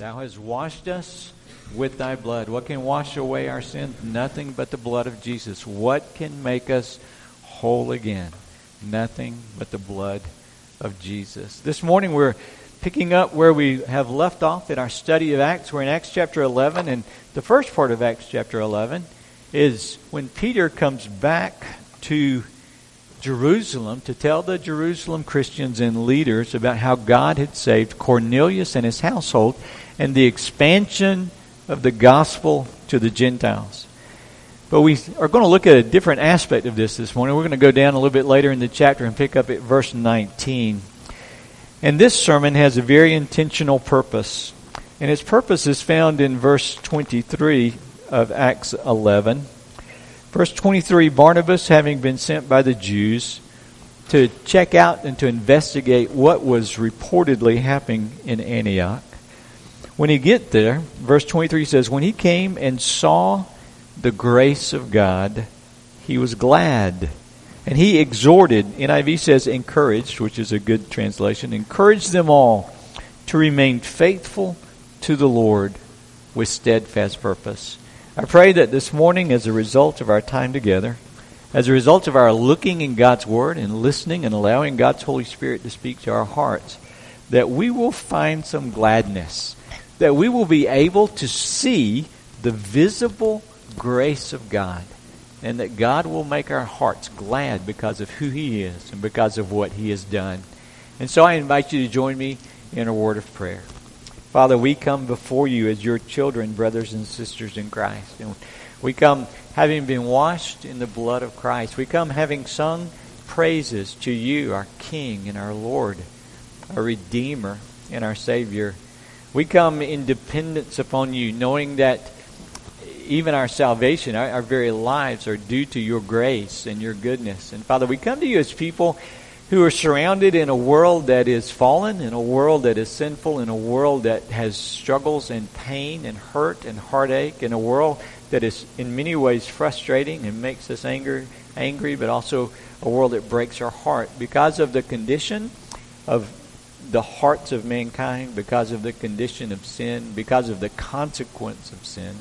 Thou hast washed us with thy blood. What can wash away our sins? Nothing but the blood of Jesus. What can make us whole again? Nothing but the blood of Jesus. This morning we're picking up where we have left off in our study of Acts. We're in Acts chapter 11, and the first part of Acts chapter 11 is when Peter comes back to Jerusalem to tell the Jerusalem Christians and leaders about how God had saved Cornelius and his household and the expansion of the gospel to the Gentiles. But we are going to look at a different aspect of this this morning. We're going to go down a little bit later in the chapter and pick up at verse 19. And this sermon has a very intentional purpose. And its purpose is found in verse 23 of Acts 11. Verse 23 Barnabas, having been sent by the Jews to check out and to investigate what was reportedly happening in Antioch, when he get there, verse 23 says, When he came and saw the grace of God, he was glad. And he exhorted, NIV says encouraged, which is a good translation, encouraged them all to remain faithful to the Lord with steadfast purpose. I pray that this morning, as a result of our time together, as a result of our looking in God's Word and listening and allowing God's Holy Spirit to speak to our hearts, that we will find some gladness that we will be able to see the visible grace of God and that God will make our hearts glad because of who He is and because of what He has done. And so I invite you to join me in a word of prayer. Father, we come before you as your children, brothers and sisters in Christ. And we come having been washed in the blood of Christ. We come having sung praises to you, our King and our Lord, our Redeemer and our Savior. We come in dependence upon you, knowing that even our salvation, our, our, very lives are due to your grace and your goodness. And Father, we come to you as people who are surrounded in a world that is fallen, in a world that is sinful, in a world that has struggles and pain and hurt and heartache, in a world that is in many ways frustrating and makes us angry, angry, but also a world that breaks our heart because of the condition of the hearts of mankind because of the condition of sin, because of the consequence of sin.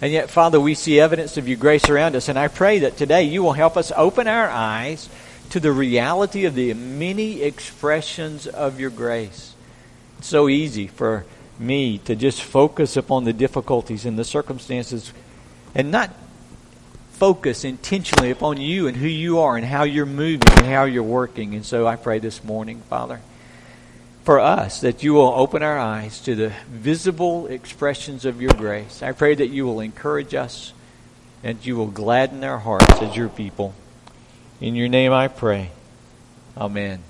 And yet, Father, we see evidence of your grace around us, and I pray that today you will help us open our eyes to the reality of the many expressions of your grace. It's so easy for me to just focus upon the difficulties and the circumstances and not focus intentionally upon you and who you are and how you're moving and how you're working. And so I pray this morning, Father, for us that you will open our eyes to the visible expressions of your grace. I pray that you will encourage us and you will gladden our hearts as your people. In your name I pray. Amen.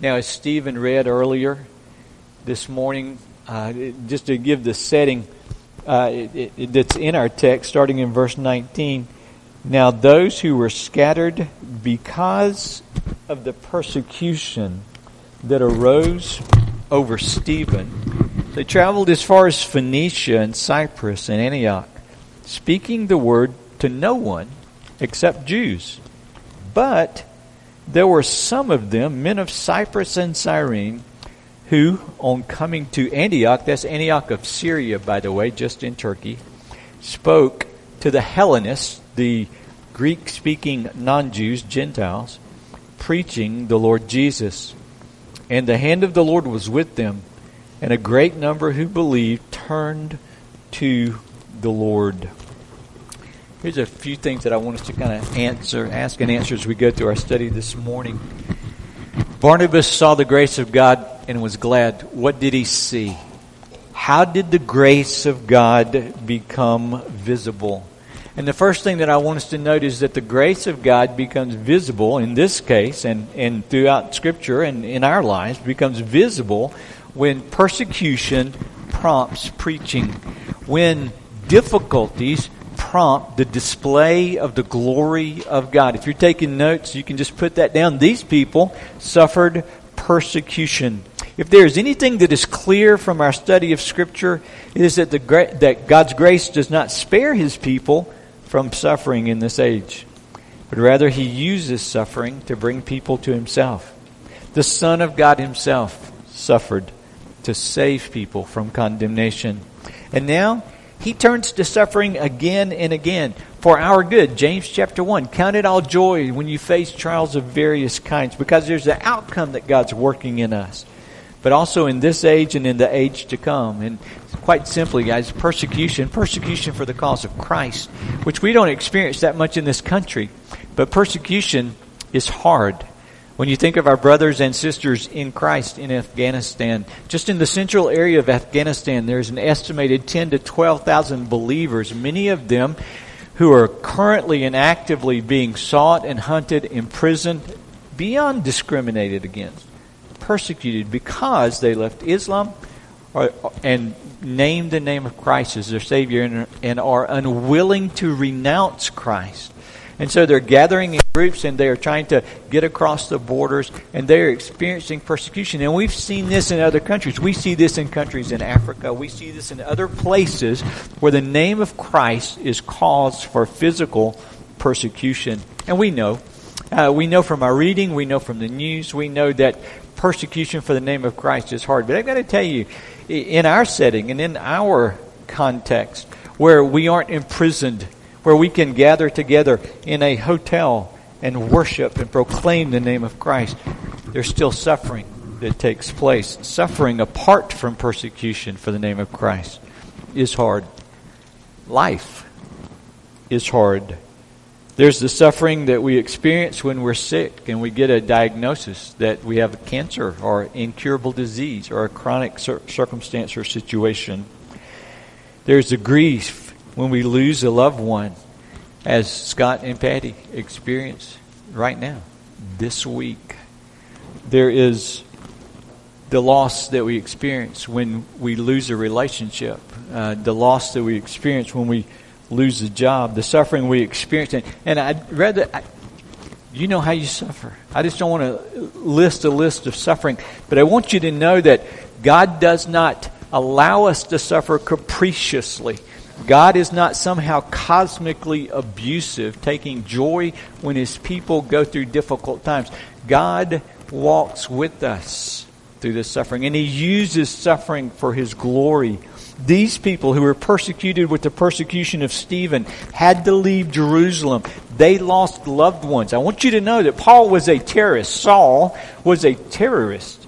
Now, as Stephen read earlier this morning, uh, just to give the setting uh, it, it, that's in our text, starting in verse 19. Now, those who were scattered because of the persecution that arose over Stephen, they traveled as far as Phoenicia and Cyprus and Antioch, speaking the word to no one except Jews. But there were some of them, men of Cyprus and Cyrene, who, on coming to Antioch, that's Antioch of Syria, by the way, just in Turkey, spoke to the Hellenists, the Greek speaking non Jews, Gentiles, preaching the Lord Jesus. And the hand of the Lord was with them, and a great number who believed turned to the Lord. Here's a few things that I want us to kind of answer, ask and answer as we go through our study this morning. Barnabas saw the grace of God and was glad. What did he see? How did the grace of God become visible? And the first thing that I want us to note is that the grace of God becomes visible in this case and, and throughout Scripture and in our lives becomes visible when persecution prompts preaching, when difficulties prompt the display of the glory of God. If you're taking notes, you can just put that down. These people suffered persecution. If there is anything that is clear from our study of Scripture, it is that, the, that God's grace does not spare His people from suffering in this age, but rather he uses suffering to bring people to himself. The Son of God himself suffered to save people from condemnation. And now he turns to suffering again and again for our good. James chapter 1. Count it all joy when you face trials of various kinds because there's an outcome that God's working in us. But also in this age and in the age to come. And quite simply, guys, persecution, persecution for the cause of Christ, which we don't experience that much in this country. But persecution is hard. When you think of our brothers and sisters in Christ in Afghanistan, just in the central area of Afghanistan, there's an estimated 10 to 12,000 believers, many of them who are currently and actively being sought and hunted, imprisoned, beyond discriminated against, persecuted because they left Islam or, and named the name of Christ as their Savior and are unwilling to renounce Christ. And so they're gathering in groups and they are trying to get across the borders and they are experiencing persecution. And we've seen this in other countries. We see this in countries in Africa. We see this in other places where the name of Christ is cause for physical persecution. And we know. Uh, we know from our reading, we know from the news, we know that persecution for the name of Christ is hard. But I've got to tell you, in our setting and in our context, where we aren't imprisoned where we can gather together in a hotel and worship and proclaim the name of Christ, there's still suffering that takes place. Suffering apart from persecution for the name of Christ is hard. Life is hard. There's the suffering that we experience when we're sick and we get a diagnosis that we have cancer or incurable disease or a chronic circumstance or situation. There's the grief when we lose a loved one, as Scott and Patty experience right now, this week. There is the loss that we experience when we lose a relationship, uh, the loss that we experience when we lose a job, the suffering we experience. And, and I'd rather, I, you know how you suffer. I just don't want to list a list of suffering, but I want you to know that God does not allow us to suffer capriciously. God is not somehow cosmically abusive, taking joy when his people go through difficult times. God walks with us through this suffering, and he uses suffering for his glory. These people who were persecuted with the persecution of Stephen had to leave Jerusalem. They lost loved ones. I want you to know that Paul was a terrorist. Saul was a terrorist.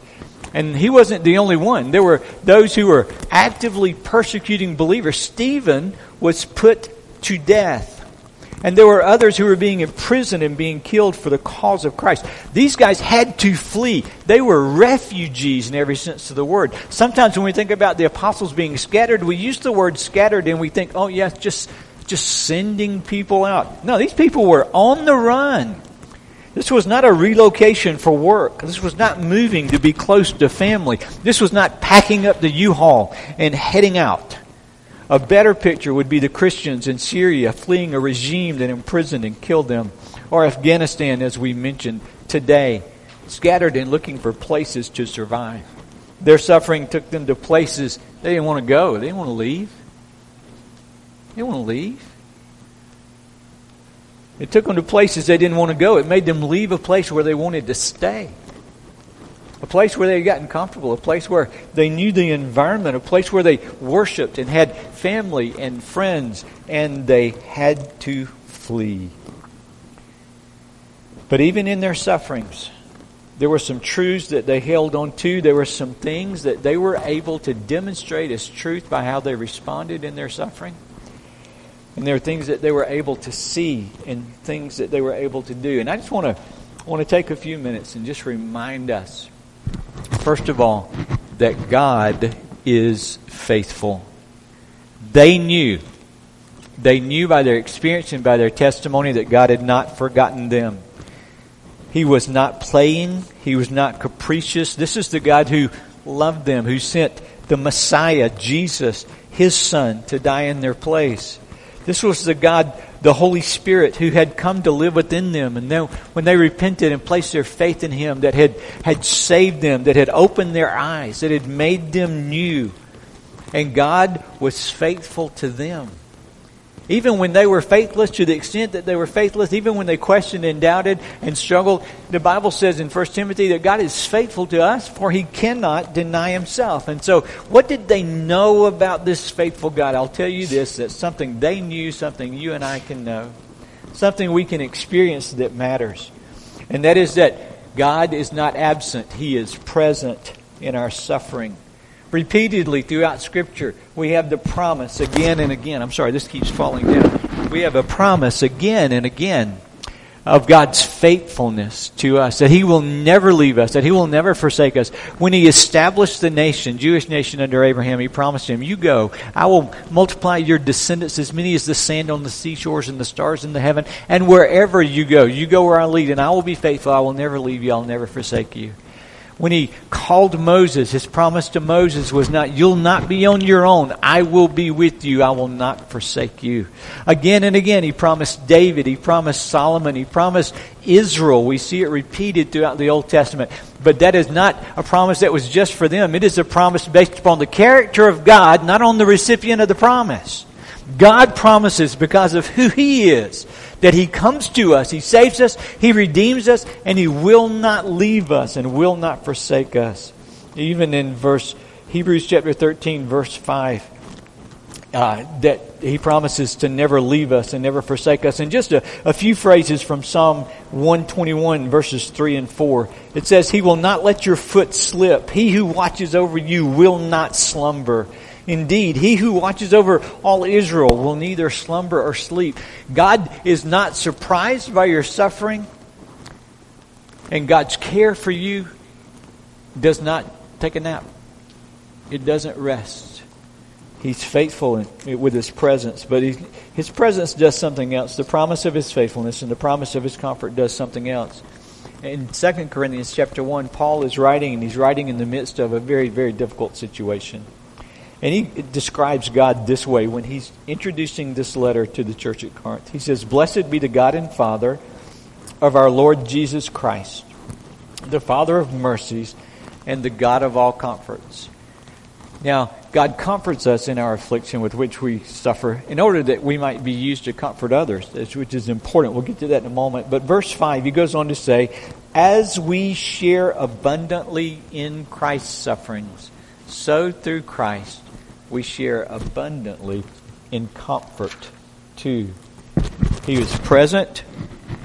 And he wasn't the only one. There were those who were actively persecuting believers. Stephen was put to death. And there were others who were being imprisoned and being killed for the cause of Christ. These guys had to flee. They were refugees in every sense of the word. Sometimes when we think about the apostles being scattered, we use the word scattered and we think, oh, yes, just, just sending people out. No, these people were on the run. This was not a relocation for work. This was not moving to be close to family. This was not packing up the U-Haul and heading out. A better picture would be the Christians in Syria fleeing a regime that imprisoned and killed them, or Afghanistan, as we mentioned today, scattered and looking for places to survive. Their suffering took them to places they didn't want to go. They didn't want to leave. They didn't want to leave. It took them to places they didn't want to go. It made them leave a place where they wanted to stay. A place where they had gotten comfortable, a place where they knew the environment, a place where they worshiped and had family and friends, and they had to flee. But even in their sufferings, there were some truths that they held on to. There were some things that they were able to demonstrate as truth by how they responded in their suffering. And there are things that they were able to see and things that they were able to do. And I just want to want to take a few minutes and just remind us, first of all, that God is faithful. They knew, they knew by their experience and by their testimony that God had not forgotten them. He was not playing. He was not capricious. This is the God who loved them, who sent the Messiah, Jesus, his son, to die in their place. This was the God, the Holy Spirit, who had come to live within them. And then when they repented and placed their faith in Him, that had, had saved them, that had opened their eyes, that had made them new. And God was faithful to them. Even when they were faithless, to the extent that they were faithless, even when they questioned and doubted and struggled, the Bible says in 1 Timothy that God is faithful to us, for he cannot deny himself. And so, what did they know about this faithful God? I'll tell you this that something they knew, something you and I can know, something we can experience that matters. And that is that God is not absent, he is present in our suffering. Repeatedly throughout Scripture, we have the promise again and again. I'm sorry, this keeps falling down. We have a promise again and again of God's faithfulness to us, that He will never leave us, that He will never forsake us. When He established the nation, Jewish nation under Abraham, He promised him, You go, I will multiply your descendants as many as the sand on the seashores and the stars in the heaven, and wherever you go, you go where I lead, and I will be faithful. I will never leave you, I'll never forsake you when he called Moses, his promise to Moses was not, You'll not be on your own. I will be with you. I will not forsake you. Again and again, he promised David, he promised Solomon, he promised Israel. We see it repeated throughout the Old Testament. But that is not a promise that was just for them. It is a promise based upon the character of God, not on the recipient of the promise. God promises because of who He is that He comes to us, He saves us, He redeems us, and He will not leave us and will not forsake us. Even in verse Hebrews chapter 13, verse 5, uh, that He promises to never leave us and never forsake us. And just a, a few phrases from Psalm 121, verses 3 and 4. It says, He will not let your foot slip. He who watches over you will not slumber. Indeed, he who watches over all Israel will neither slumber or sleep. God is not surprised by your suffering, and God's care for you does not take a nap. It doesn't rest. He's faithful in, with his presence, but he, his presence does something else. The promise of his faithfulness and the promise of his comfort does something else. In 2 Corinthians chapter 1, Paul is writing, and he's writing in the midst of a very, very difficult situation. And he describes God this way when he's introducing this letter to the church at Corinth. He says, Blessed be the God and Father of our Lord Jesus Christ, the Father of mercies and the God of all comforts. Now, God comforts us in our affliction with which we suffer in order that we might be used to comfort others, which is important. We'll get to that in a moment. But verse 5, he goes on to say, As we share abundantly in Christ's sufferings, so through Christ we share abundantly in comfort too. He is present,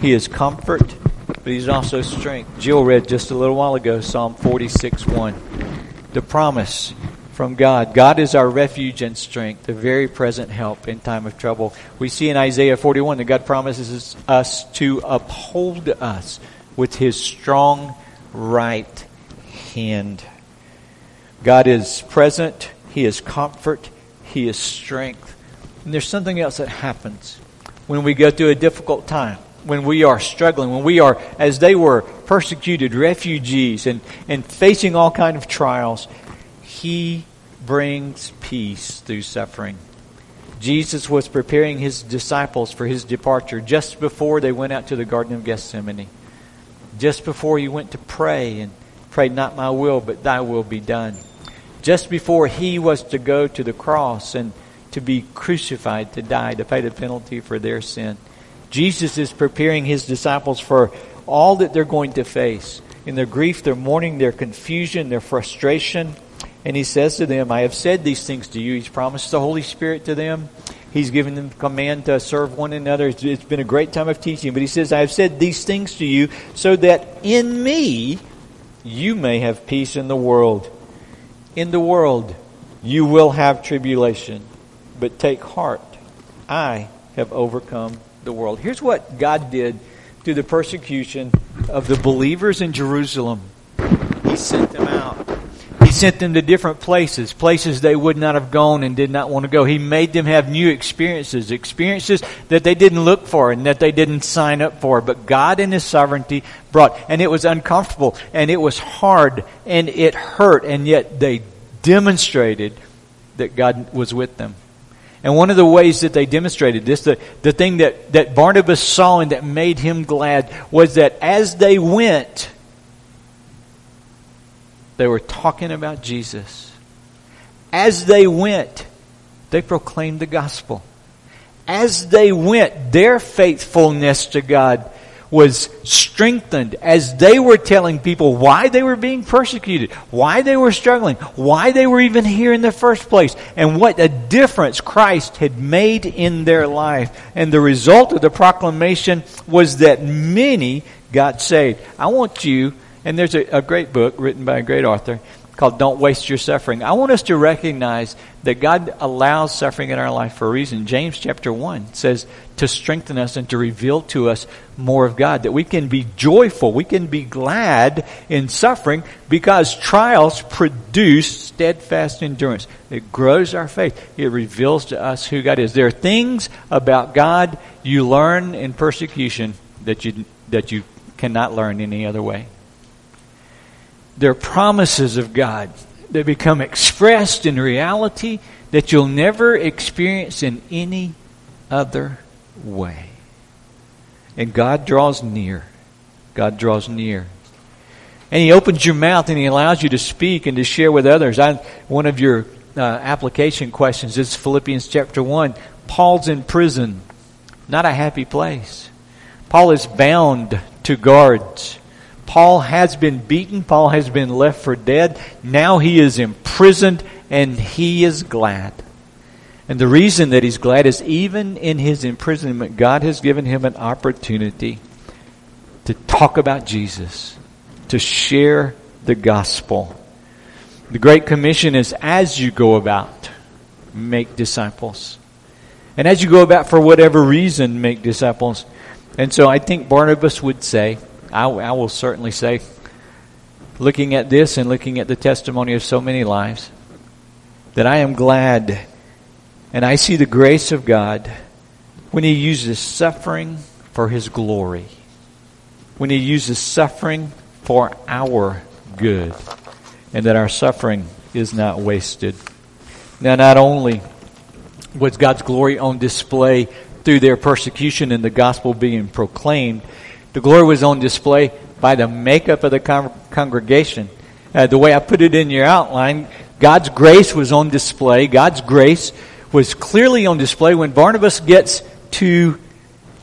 He is comfort, but He's also strength. Jill read just a little while ago Psalm 46 1. The promise from God. God is our refuge and strength, the very present help in time of trouble. We see in Isaiah 41 that God promises us to uphold us with His strong right hand. God is present, he is comfort. He is strength. And there's something else that happens when we go through a difficult time, when we are struggling, when we are, as they were, persecuted refugees and, and facing all kind of trials. He brings peace through suffering. Jesus was preparing his disciples for his departure just before they went out to the Garden of Gethsemane. Just before he went to pray and prayed, Not my will, but thy will be done just before he was to go to the cross and to be crucified, to die, to pay the penalty for their sin. Jesus is preparing his disciples for all that they're going to face in their grief, their mourning, their confusion, their frustration. And he says to them, I have said these things to you. He's promised the Holy Spirit to them. He's given them command to serve one another. It's been a great time of teaching. But he says, I have said these things to you so that in me you may have peace in the world in the world you will have tribulation, but take heart. I have overcome the world. Here's what God did through the persecution of the believers in Jerusalem He sent them sent them to different places, places they would not have gone and did not want to go. He made them have new experiences, experiences that they didn't look for and that they didn't sign up for. But God in His sovereignty brought, and it was uncomfortable, and it was hard, and it hurt, and yet they demonstrated that God was with them. And one of the ways that they demonstrated this, the, the thing that, that Barnabas saw and that made him glad, was that as they went, they were talking about Jesus. As they went, they proclaimed the gospel. As they went, their faithfulness to God was strengthened as they were telling people why they were being persecuted, why they were struggling, why they were even here in the first place, and what a difference Christ had made in their life. And the result of the proclamation was that many got saved. I want you, and there's a, a great book written by a great author called Don't Waste Your Suffering. I want us to recognize that God allows suffering in our life for a reason. James chapter 1 says to strengthen us and to reveal to us more of God, that we can be joyful, we can be glad in suffering because trials produce steadfast endurance. It grows our faith. It reveals to us who God is. There are things about God you learn in persecution that you, that you cannot learn any other way. They're promises of God that become expressed in reality that you'll never experience in any other way. And God draws near. God draws near. And He opens your mouth and He allows you to speak and to share with others. I, one of your uh, application questions is Philippians chapter 1. Paul's in prison, not a happy place. Paul is bound to guards. Paul has been beaten. Paul has been left for dead. Now he is imprisoned and he is glad. And the reason that he's glad is even in his imprisonment, God has given him an opportunity to talk about Jesus, to share the gospel. The Great Commission is as you go about, make disciples. And as you go about for whatever reason, make disciples. And so I think Barnabas would say, I, I will certainly say, looking at this and looking at the testimony of so many lives, that I am glad and I see the grace of God when He uses suffering for His glory, when He uses suffering for our good, and that our suffering is not wasted. Now, not only was God's glory on display through their persecution and the gospel being proclaimed, the glory was on display by the makeup of the con- congregation. Uh, the way I put it in your outline, God's grace was on display. God's grace was clearly on display when Barnabas gets to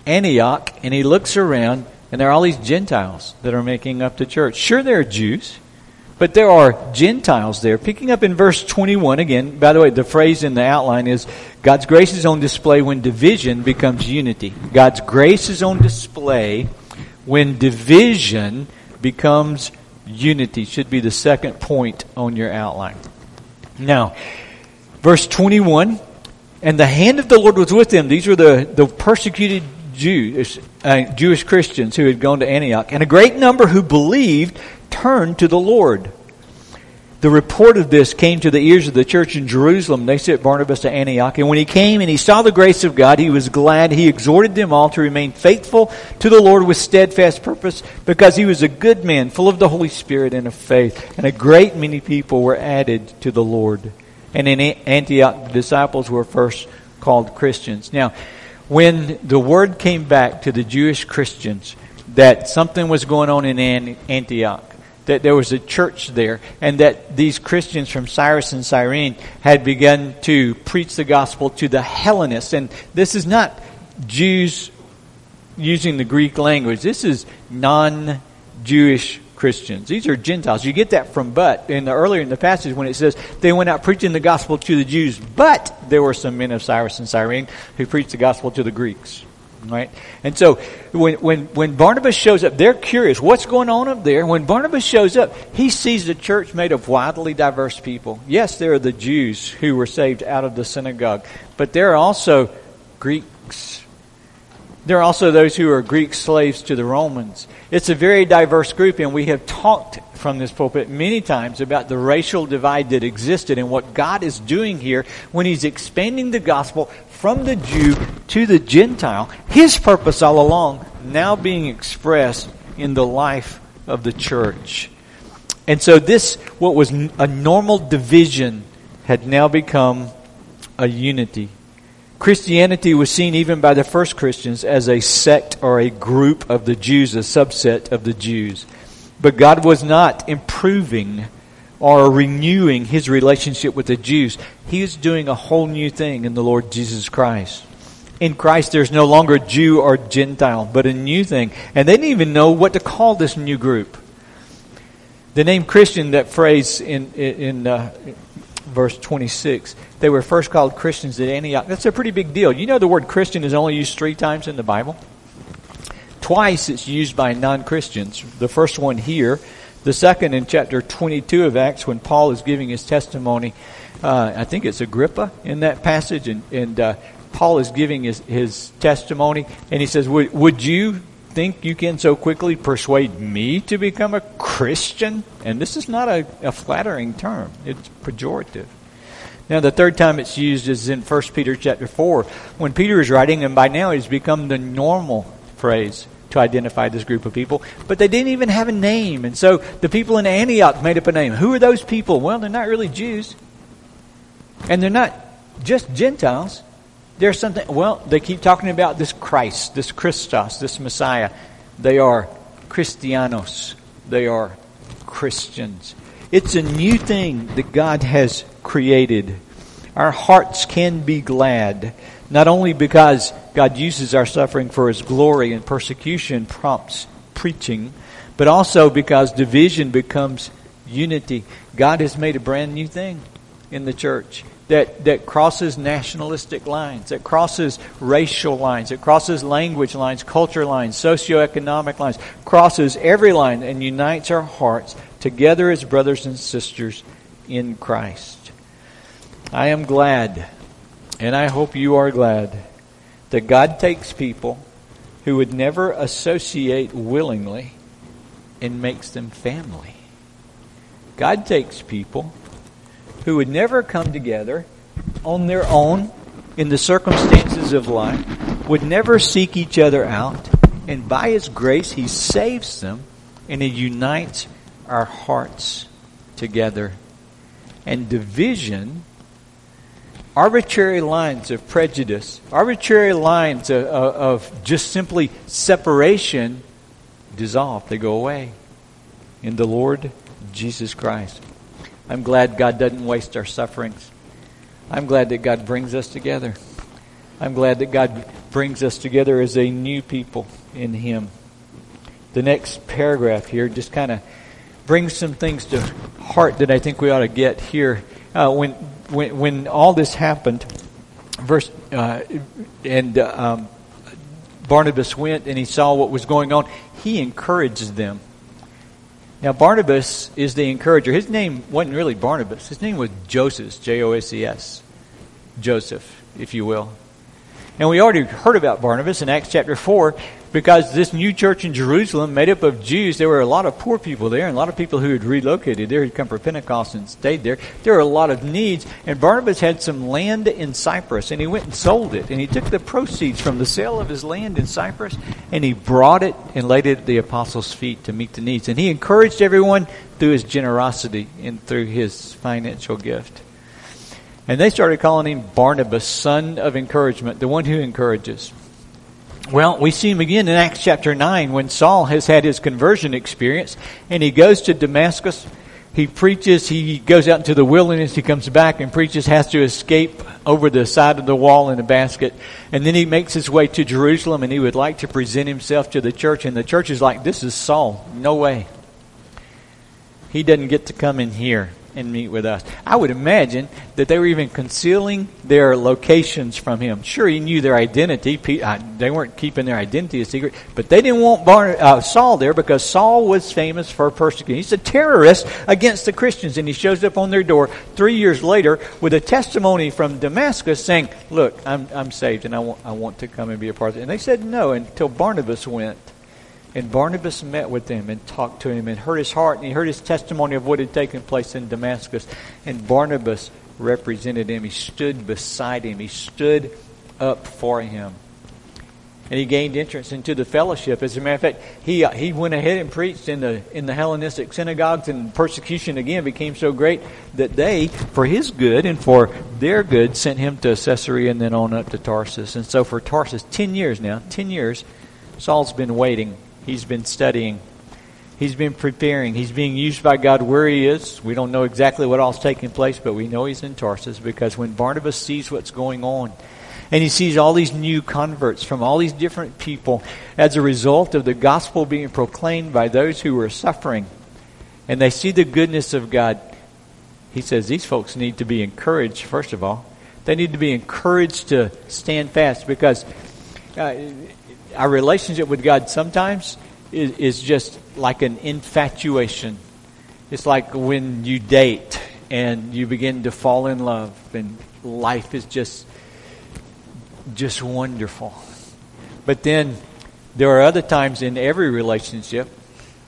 Antioch and he looks around and there are all these Gentiles that are making up the church. Sure, there are Jews, but there are Gentiles there. Picking up in verse 21 again, by the way, the phrase in the outline is God's grace is on display when division becomes unity. God's grace is on display when division becomes unity. Should be the second point on your outline. Now, verse 21 And the hand of the Lord was with them. These were the, the persecuted Jews, uh, Jewish Christians who had gone to Antioch. And a great number who believed turned to the Lord the report of this came to the ears of the church in Jerusalem. They sent Barnabas to Antioch. And when he came and he saw the grace of God, he was glad. He exhorted them all to remain faithful to the Lord with steadfast purpose because he was a good man, full of the Holy Spirit and of faith. And a great many people were added to the Lord. And in Antioch, the disciples were first called Christians. Now, when the word came back to the Jewish Christians that something was going on in Antioch, that there was a church there and that these Christians from Cyprus and Cyrene had begun to preach the gospel to the Hellenists. And this is not Jews using the Greek language. This is non Jewish Christians. These are Gentiles. You get that from but in the earlier in the passage when it says they went out preaching the gospel to the Jews, but there were some men of Cyprus and Cyrene who preached the gospel to the Greeks. Right? And so when, when, when Barnabas shows up, they're curious. What's going on up there? When Barnabas shows up, he sees a church made of widely diverse people. Yes, there are the Jews who were saved out of the synagogue, but there are also Greeks. There are also those who are Greek slaves to the Romans. It's a very diverse group, and we have talked from this pulpit many times about the racial divide that existed and what God is doing here when He's expanding the gospel from the Jew to the Gentile, his purpose all along now being expressed in the life of the church. And so this, what was a normal division, had now become a unity. Christianity was seen even by the first Christians as a sect or a group of the Jews, a subset of the Jews. But God was not improving or renewing his relationship with the Jews. He is doing a whole new thing in the Lord Jesus Christ. In Christ, there's no longer Jew or Gentile, but a new thing. And they didn't even know what to call this new group. The name Christian, that phrase in, in, uh, verse 26, they were first called Christians at Antioch. That's a pretty big deal. You know the word Christian is only used three times in the Bible? Twice it's used by non Christians. The first one here, the second in chapter 22 of Acts when Paul is giving his testimony. Uh, I think it's Agrippa in that passage, and, and uh, Paul is giving his, his testimony, and he says, would, would you think you can so quickly persuade me to become a Christian? And this is not a, a flattering term, it's pejorative. Now, the third time it's used is in 1 Peter chapter 4, when Peter is writing, and by now it's become the normal phrase to identify this group of people, but they didn't even have a name. And so the people in Antioch made up a name. Who are those people? Well, they're not really Jews. And they're not just Gentiles. There's something, well, they keep talking about this Christ, this Christos, this Messiah. They are Christianos. They are Christians. It's a new thing that God has created. Our hearts can be glad, not only because God uses our suffering for His glory and persecution prompts preaching, but also because division becomes unity. God has made a brand new thing in the church that, that crosses nationalistic lines, that crosses racial lines, that crosses language lines, culture lines, socioeconomic lines, crosses every line and unites our hearts together as brothers and sisters in Christ. I am glad, and I hope you are glad, that God takes people who would never associate willingly and makes them family. God takes people who would never come together on their own in the circumstances of life, would never seek each other out, and by His grace, He saves them and He unites our hearts together. And division, arbitrary lines of prejudice, arbitrary lines of, of, of just simply separation dissolve, they go away in the Lord Jesus Christ. I'm glad God doesn't waste our sufferings. I'm glad that God brings us together. I'm glad that God brings us together as a new people in Him. The next paragraph here just kind of brings some things to heart that I think we ought to get here. Uh, when, when, when all this happened, verse, uh, and uh, um, Barnabas went and he saw what was going on, he encouraged them. Now, Barnabas is the encourager. His name wasn't really Barnabas. His name was Joses, J O S E S. Joseph, if you will. And we already heard about Barnabas in Acts chapter 4 because this new church in Jerusalem, made up of Jews, there were a lot of poor people there and a lot of people who had relocated there, had come for Pentecost and stayed there. There were a lot of needs, and Barnabas had some land in Cyprus, and he went and sold it. And he took the proceeds from the sale of his land in Cyprus, and he brought it and laid it at the apostles' feet to meet the needs. And he encouraged everyone through his generosity and through his financial gift. And they started calling him Barnabas, son of encouragement, the one who encourages. Well, we see him again in Acts chapter 9 when Saul has had his conversion experience and he goes to Damascus. He preaches, he goes out into the wilderness, he comes back and preaches, has to escape over the side of the wall in a basket. And then he makes his way to Jerusalem and he would like to present himself to the church. And the church is like, This is Saul. No way. He doesn't get to come in here and meet with us. I would imagine that they were even concealing their locations from him. Sure, he knew their identity. Uh, they weren't keeping their identity a secret, but they didn't want uh, Saul there because Saul was famous for persecuting. He's a terrorist against the Christians, and he shows up on their door three years later with a testimony from Damascus saying, "Look, I'm I'm saved, and I want I want to come and be a part of it." And they said no until Barnabas went. And Barnabas met with him and talked to him and heard his heart and he heard his testimony of what had taken place in Damascus. And Barnabas represented him. He stood beside him. He stood up for him. And he gained entrance into the fellowship. As a matter of fact, he, uh, he went ahead and preached in the, in the Hellenistic synagogues, and persecution again became so great that they, for his good and for their good, sent him to Caesarea and then on up to Tarsus. And so for Tarsus, 10 years now, 10 years, Saul's been waiting He's been studying. He's been preparing. He's being used by God where he is. We don't know exactly what all's taking place, but we know he's in Tarsus because when Barnabas sees what's going on, And he sees all these new converts from all these different people as a result of the gospel being proclaimed by those who were suffering. And they see the goodness of God. He says these folks need to be encouraged, first of all. They need to be encouraged to stand fast because uh, our relationship with God sometimes is, is just like an infatuation. It's like when you date and you begin to fall in love and life is just just wonderful. But then there are other times in every relationship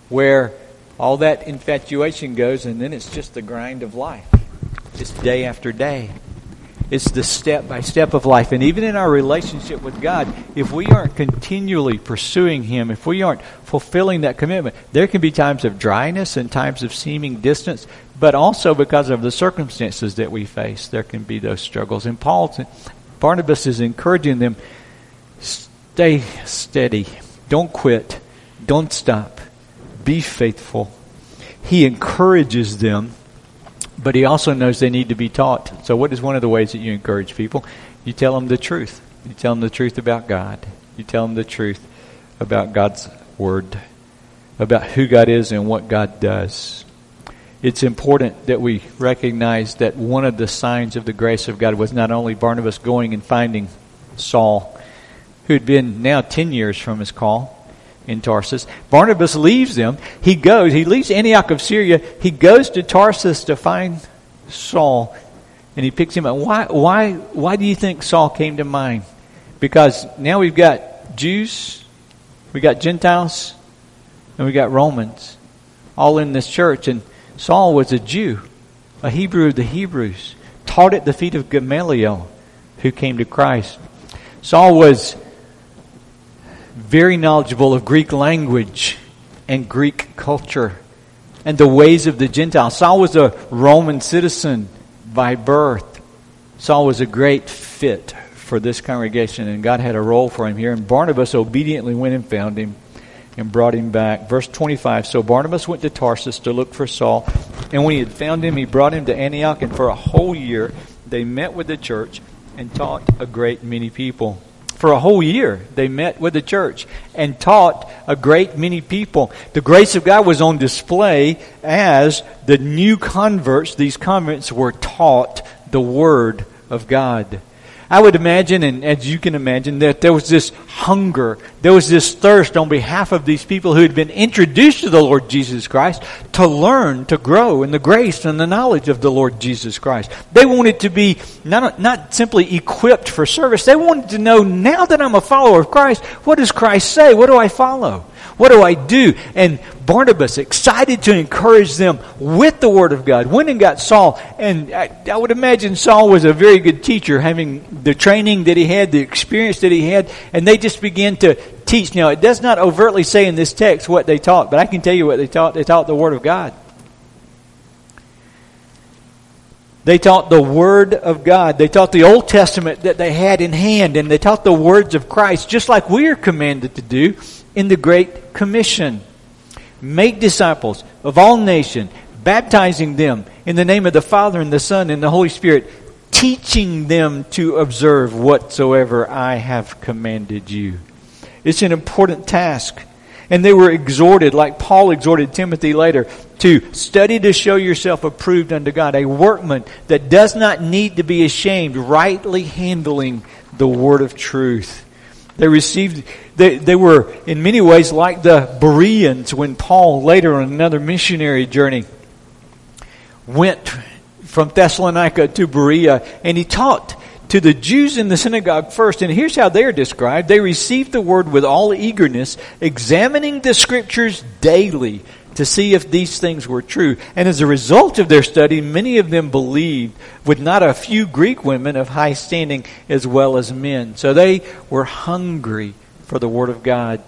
where all that infatuation goes and then it's just the grind of life. It's day after day. It's the step by step of life. And even in our relationship with God, if we aren't continually pursuing Him, if we aren't fulfilling that commitment, there can be times of dryness and times of seeming distance, but also because of the circumstances that we face, there can be those struggles. And Paul, Barnabas is encouraging them stay steady, don't quit, don't stop, be faithful. He encourages them but he also knows they need to be taught. So, what is one of the ways that you encourage people? You tell them the truth. You tell them the truth about God. You tell them the truth about God's Word, about who God is and what God does. It's important that we recognize that one of the signs of the grace of God was not only Barnabas going and finding Saul, who had been now 10 years from his call, in Tarsus. Barnabas leaves them. He goes, he leaves Antioch of Syria. He goes to Tarsus to find Saul and he picks him up. Why, why, why do you think Saul came to mind? Because now we've got Jews, we got Gentiles, and we got Romans all in this church. And Saul was a Jew, a Hebrew of the Hebrews, taught at the feet of Gamaliel, who came to Christ. Saul was very knowledgeable of Greek language and Greek culture and the ways of the Gentiles. Saul was a Roman citizen by birth. Saul was a great fit for this congregation, and God had a role for him here. And Barnabas obediently went and found him and brought him back. Verse 25 So Barnabas went to Tarsus to look for Saul, and when he had found him, he brought him to Antioch, and for a whole year they met with the church and taught a great many people for a whole year. They met with the church and taught a great many people. The grace of God was on display as the new converts, these converts, were taught the Word of God. I would imagine, and as you can imagine, that there was this hunger, there was this thirst on behalf of these people who had been introduced to the Lord Jesus Christ to learn, to grow in the grace and the knowledge of the Lord Jesus Christ. They wanted to be not, not simply equipped for service, they wanted to know now that I'm a follower of Christ, what does Christ say? What do I follow? What do I do? And Barnabas, excited to encourage them with the Word of God, went and got Saul. And I, I, would imagine Saul was a very good teacher, having the training that he had, the experience that he had, and they just began to teach. Now, it does not overtly say in this text what they taught, but I can tell you what they taught. They taught the Word of God. They taught the Word of God. They taught the Old Testament that they had in hand, and they taught the words of Christ, just like we are commanded to do in the Great Commission. Make disciples of all nations, baptizing them in the name of the Father and the Son and the Holy Spirit, teaching them to observe whatsoever I have commanded you. It's an important task. And they were exhorted, like Paul exhorted Timothy later, to study to show yourself approved unto God, a workman that does not need to be ashamed, rightly handling the word of truth. They received, they, they were in many ways like the Bereans when Paul later on another missionary journey went from Thessalonica to Berea and he taught to the Jews in the synagogue first. And here's how they're described. They received the word with all eagerness, examining the scriptures daily to see if these things were true. And as a result of their study, many of them believed, with not a few Greek women of high standing as well as men. So they were hungry for the Word of God.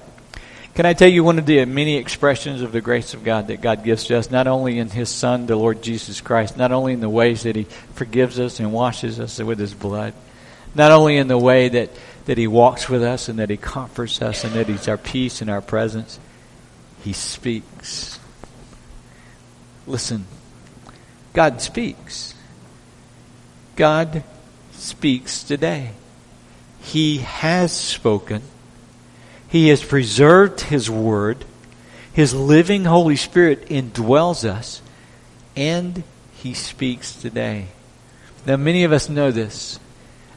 Can I tell you one of the many expressions of the grace of God that God gives to us, not only in His Son, the Lord Jesus Christ, not only in the ways that He forgives us and washes us with His blood, not only in the way that, that He walks with us and that He comforts us and that He's our peace and our presence, He speaks. Listen, God speaks. God speaks today. He has spoken. He has preserved His Word. His living Holy Spirit indwells us. And He speaks today. Now, many of us know this.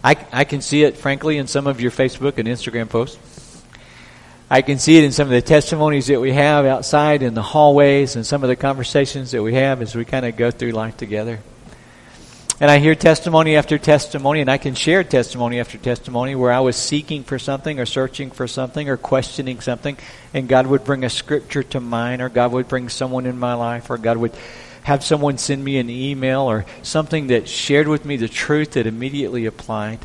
I, I can see it, frankly, in some of your Facebook and Instagram posts. I can see it in some of the testimonies that we have outside in the hallways and some of the conversations that we have as we kind of go through life together. And I hear testimony after testimony, and I can share testimony after testimony where I was seeking for something or searching for something or questioning something, and God would bring a scripture to mind, or God would bring someone in my life, or God would have someone send me an email or something that shared with me the truth that immediately applied.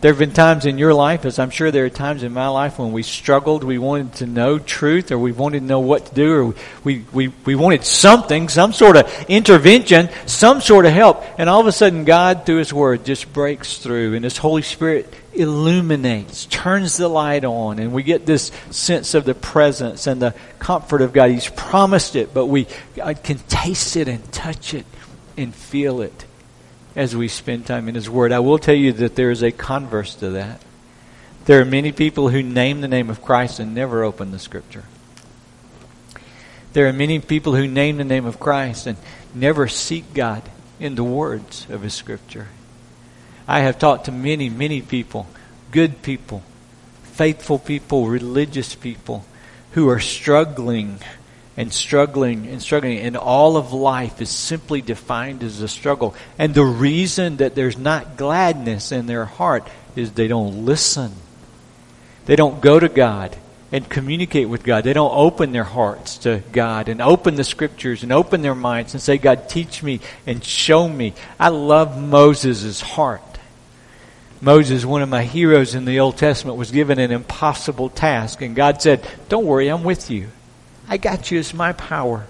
There have been times in your life, as I'm sure there are times in my life, when we struggled, we wanted to know truth, or we wanted to know what to do, or we, we, we wanted something, some sort of intervention, some sort of help. And all of a sudden, God, through His Word, just breaks through, and His Holy Spirit illuminates, turns the light on, and we get this sense of the presence and the comfort of God. He's promised it, but we can taste it and touch it and feel it as we spend time in His Word. I will tell you that there is a converse to that. There are many people who name the name of Christ and never open the Scripture. There are many people who name the name of Christ and never seek God in the words of His Scripture. I have talked to many, many people, good people, faithful people, religious people, who are struggling and struggling and struggling, and all of life is simply defined as a struggle. And the reason that there's not gladness in their heart is they don't listen. They don't go to God and communicate with God. They don't open their hearts to God and open the scriptures and open their minds and say, God, teach me and show me. I love Moses' heart. Moses, one of my heroes in the Old Testament, was given an impossible task, and God said, Don't worry, I'm with you. I got you. It's my power.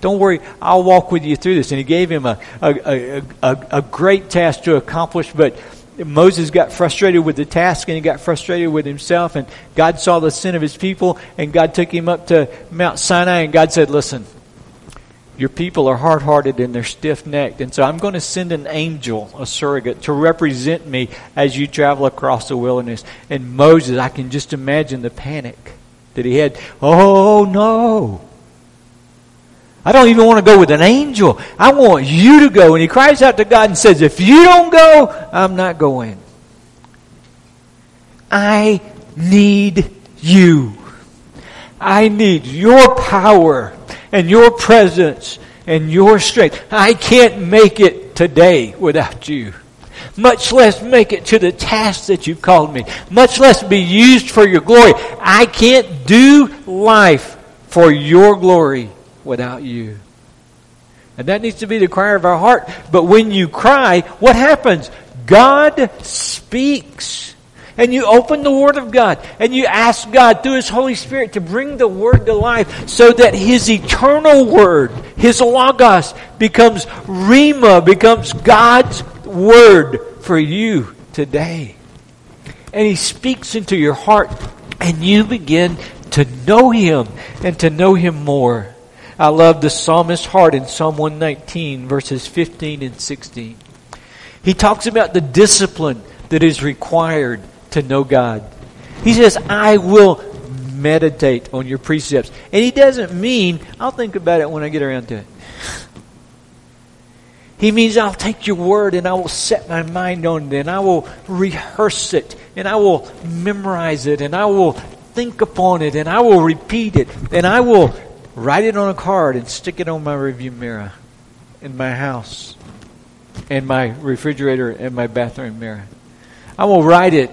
Don't worry, I'll walk with you through this. And he gave him a, a, a, a, a great task to accomplish, but Moses got frustrated with the task and he got frustrated with himself. And God saw the sin of his people, and God took him up to Mount Sinai, and God said, Listen, your people are hard hearted and they're stiff necked. And so I'm going to send an angel, a surrogate, to represent me as you travel across the wilderness. And Moses, I can just imagine the panic that he had. Oh, no. I don't even want to go with an angel. I want you to go. And he cries out to God and says, If you don't go, I'm not going. I need you. I need your power and your presence and your strength. I can't make it today without you much less make it to the task that you've called me, much less be used for your glory. I can't do life for your glory without you. And that needs to be the cry of our heart. But when you cry, what happens? God speaks. And you open the Word of God and you ask God through His Holy Spirit to bring the Word to life so that His eternal Word, His Logos, becomes Rhema, becomes God's Word for you today. And He speaks into your heart, and you begin to know Him and to know Him more. I love the psalmist's heart in Psalm 119, verses 15 and 16. He talks about the discipline that is required to know God. He says, I will meditate on your precepts. And he doesn't mean, I'll think about it when I get around to it. He means I'll take your word and I will set my mind on it and I will rehearse it and I will memorize it and I will think upon it and I will repeat it and I will write it on a card and stick it on my review mirror in my house and my refrigerator and my bathroom mirror. I will write it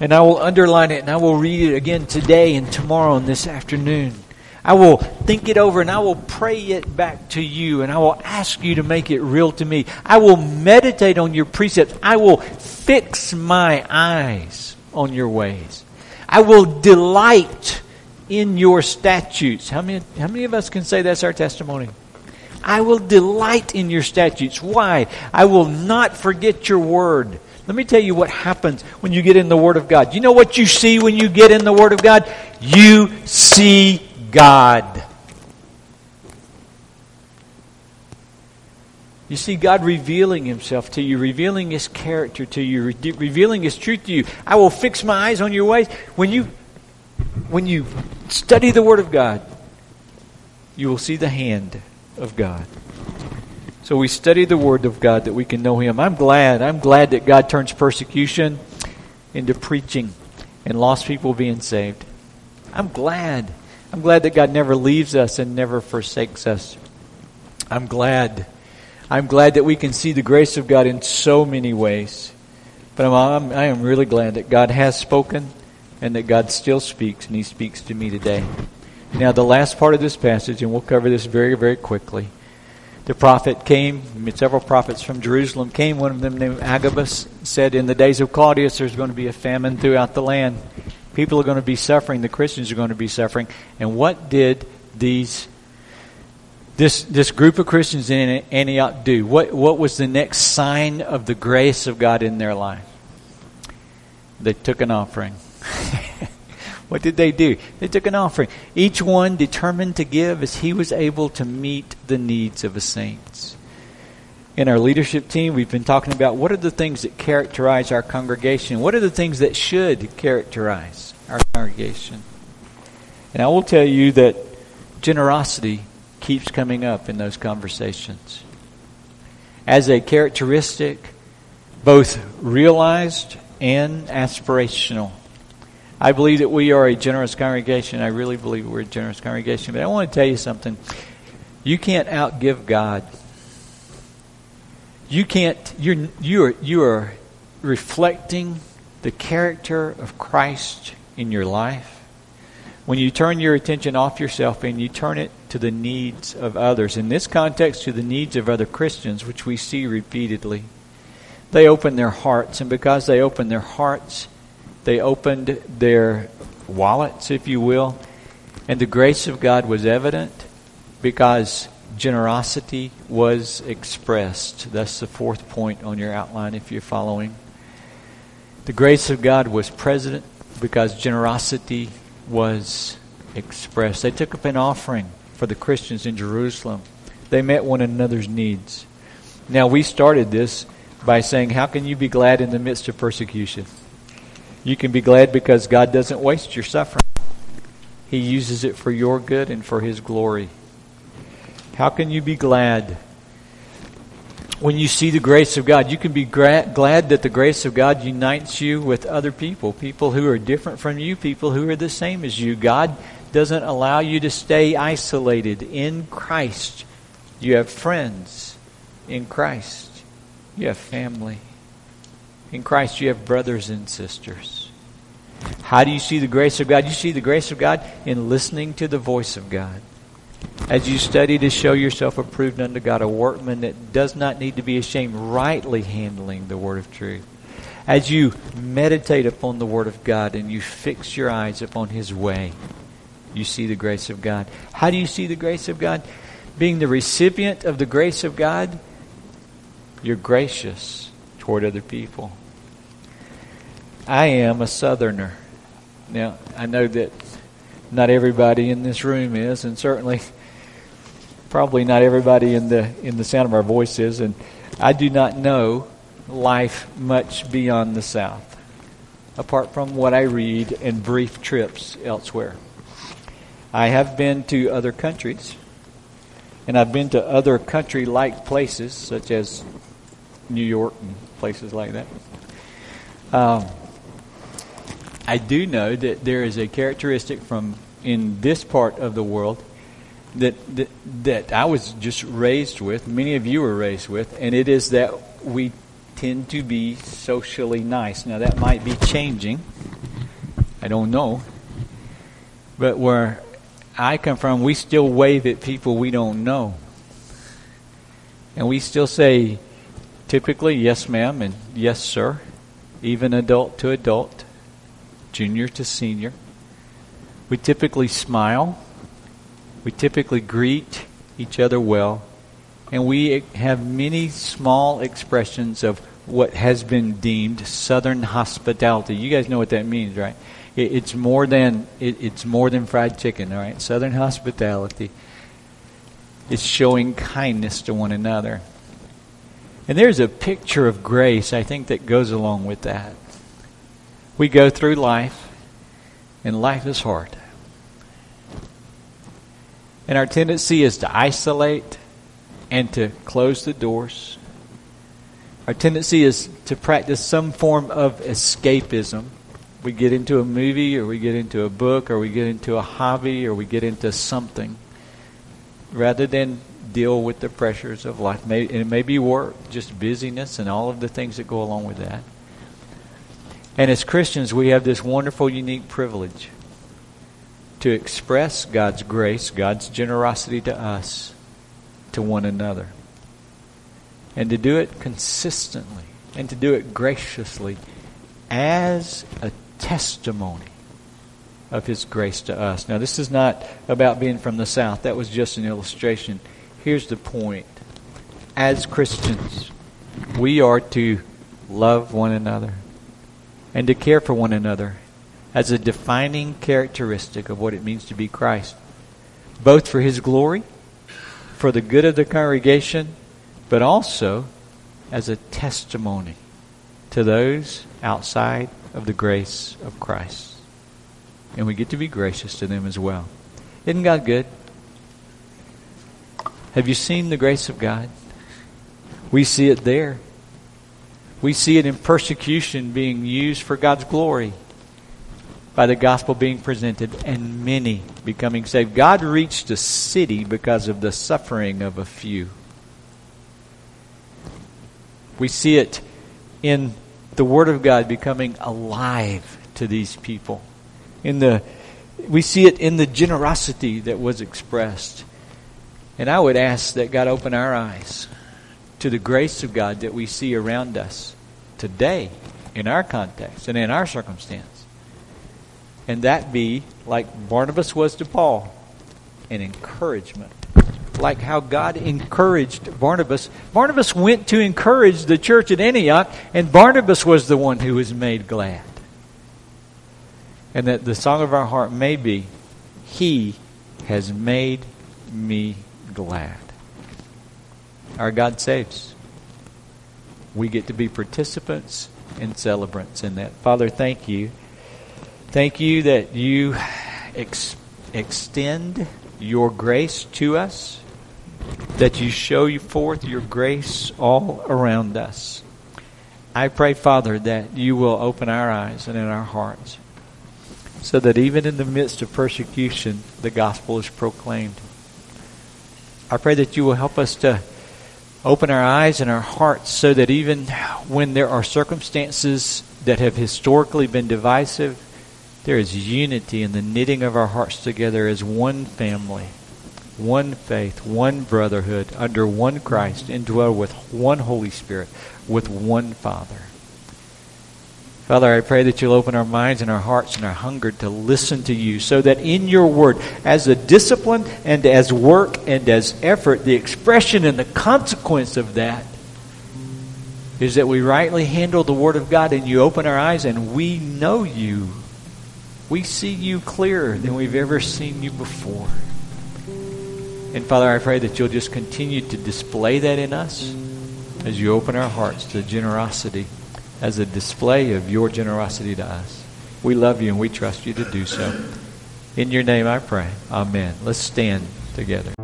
and I will underline it and I will read it again today and tomorrow and this afternoon. I will think it over and I will pray it back to you and I will ask you to make it real to me. I will meditate on your precepts. I will fix my eyes on your ways. I will delight in your statutes. How many, how many of us can say that's our testimony? I will delight in your statutes. Why? I will not forget your word. Let me tell you what happens when you get in the Word of God. You know what you see when you get in the Word of God? You see God. You see God revealing Himself to you, revealing His character to you, re- revealing His truth to you. I will fix my eyes on your ways. When you, when you study the Word of God, you will see the hand of God. So we study the Word of God that we can know Him. I'm glad. I'm glad that God turns persecution into preaching and lost people being saved. I'm glad. I'm glad that God never leaves us and never forsakes us. I'm glad. I'm glad that we can see the grace of God in so many ways. But I'm, I am really glad that God has spoken and that God still speaks, and He speaks to me today. Now, the last part of this passage, and we'll cover this very, very quickly. The prophet came, several prophets from Jerusalem came. One of them, named Agabus, said, In the days of Claudius, there's going to be a famine throughout the land. People are going to be suffering. The Christians are going to be suffering. And what did these this this group of Christians in Antioch do? What what was the next sign of the grace of God in their life? They took an offering. what did they do? They took an offering. Each one determined to give as he was able to meet the needs of the saints. In our leadership team, we've been talking about what are the things that characterize our congregation? What are the things that should characterize our congregation? And I will tell you that generosity keeps coming up in those conversations as a characteristic, both realized and aspirational. I believe that we are a generous congregation. I really believe we're a generous congregation. But I want to tell you something. You can't outgive God. You can't. You're you are you are reflecting the character of Christ in your life when you turn your attention off yourself and you turn it to the needs of others. In this context, to the needs of other Christians, which we see repeatedly. They opened their hearts, and because they opened their hearts, they opened their wallets, if you will, and the grace of God was evident because generosity was expressed. That's the fourth point on your outline if you're following. The grace of God was present because generosity was expressed. They took up an offering for the Christians in Jerusalem. They met one another's needs. Now, we started this by saying, How can you be glad in the midst of persecution? You can be glad because God doesn't waste your suffering, He uses it for your good and for His glory. How can you be glad when you see the grace of God, you can be gra- glad that the grace of God unites you with other people, people who are different from you, people who are the same as you. God doesn't allow you to stay isolated in Christ. You have friends in Christ. You have family. In Christ, you have brothers and sisters. How do you see the grace of God? You see the grace of God in listening to the voice of God as you study to show yourself approved unto God, a workman that does not need to be ashamed, rightly handling the word of truth. As you meditate upon the word of God and you fix your eyes upon his way, you see the grace of God. How do you see the grace of God? Being the recipient of the grace of God, you're gracious toward other people. I am a southerner. Now, I know that not everybody in this room is, and certainly probably not everybody in the in the sound of our voices. And I do not know life much beyond the South, apart from what I read and brief trips elsewhere. I have been to other countries, and I've been to other country-like places, such as New York and places like that. Um, I do know that there is a characteristic from in this part of the world that, that that I was just raised with. Many of you were raised with, and it is that we tend to be socially nice. Now that might be changing. I don't know, but where I come from, we still wave at people we don't know, and we still say typically yes, ma'am, and yes, sir, even adult to adult junior to senior. We typically smile. We typically greet each other well. And we have many small expressions of what has been deemed Southern hospitality. You guys know what that means, right? it's more than it, it's more than fried chicken, all right? Southern hospitality is showing kindness to one another. And there's a picture of grace, I think, that goes along with that. We go through life, and life is hard. And our tendency is to isolate and to close the doors. Our tendency is to practice some form of escapism. We get into a movie, or we get into a book, or we get into a hobby, or we get into something, rather than deal with the pressures of life. and it may be work, just busyness, and all of the things that go along with that. And as Christians, we have this wonderful, unique privilege to express God's grace, God's generosity to us, to one another. And to do it consistently and to do it graciously as a testimony of His grace to us. Now, this is not about being from the South. That was just an illustration. Here's the point. As Christians, we are to love one another and to care for one another as a defining characteristic of what it means to be Christ, both for His glory, for the good of the congregation, but also as a testimony to those outside of the grace of Christ. And we get to be gracious to them as well. Isn't God good? Have you seen the grace of God? We see it there. We see it in persecution being used for God's glory by the gospel being presented and many becoming saved. God reached a city because of the suffering of a few. We see it in the Word of God becoming alive to these people. In the, we see it in the generosity that was expressed. And I would ask that God open our eyes to the grace of God that we see around us today in our context and in our circumstance and that be, like Barnabas was to Paul, an encouragement. Like how God encouraged Barnabas. Barnabas went to encourage the church at Antioch, and Barnabas was the one who was made glad. And that the song of our heart may be, He has made me glad. Our God saves. We get to be participants and celebrants in that. Father, thank you. Thank you that you ex- extend your grace to us, that you show forth your grace all around us. I pray, Father, that you will open our eyes and in our hearts so that even in the midst of persecution, the gospel is proclaimed. I pray that you will help us to open our eyes and our hearts so that even when there are circumstances that have historically been divisive, there is unity in the knitting of our hearts together as one family, one faith, one brotherhood, under one Christ, indwell with one Holy Spirit, with one Father. Father, I pray that you'll open our minds and our hearts and our hunger to listen to you so that in your word, as a discipline and as work and as effort, the expression and the consequence of that is that we rightly handle the word of God and you open our eyes and we know you we see you clearer than we've ever seen you before. And Father, I pray that you'll just continue to display that in us as you open our hearts to generosity as a display of your generosity to us. We love you and we trust you to do so. In your name I pray. Amen. Let's stand together.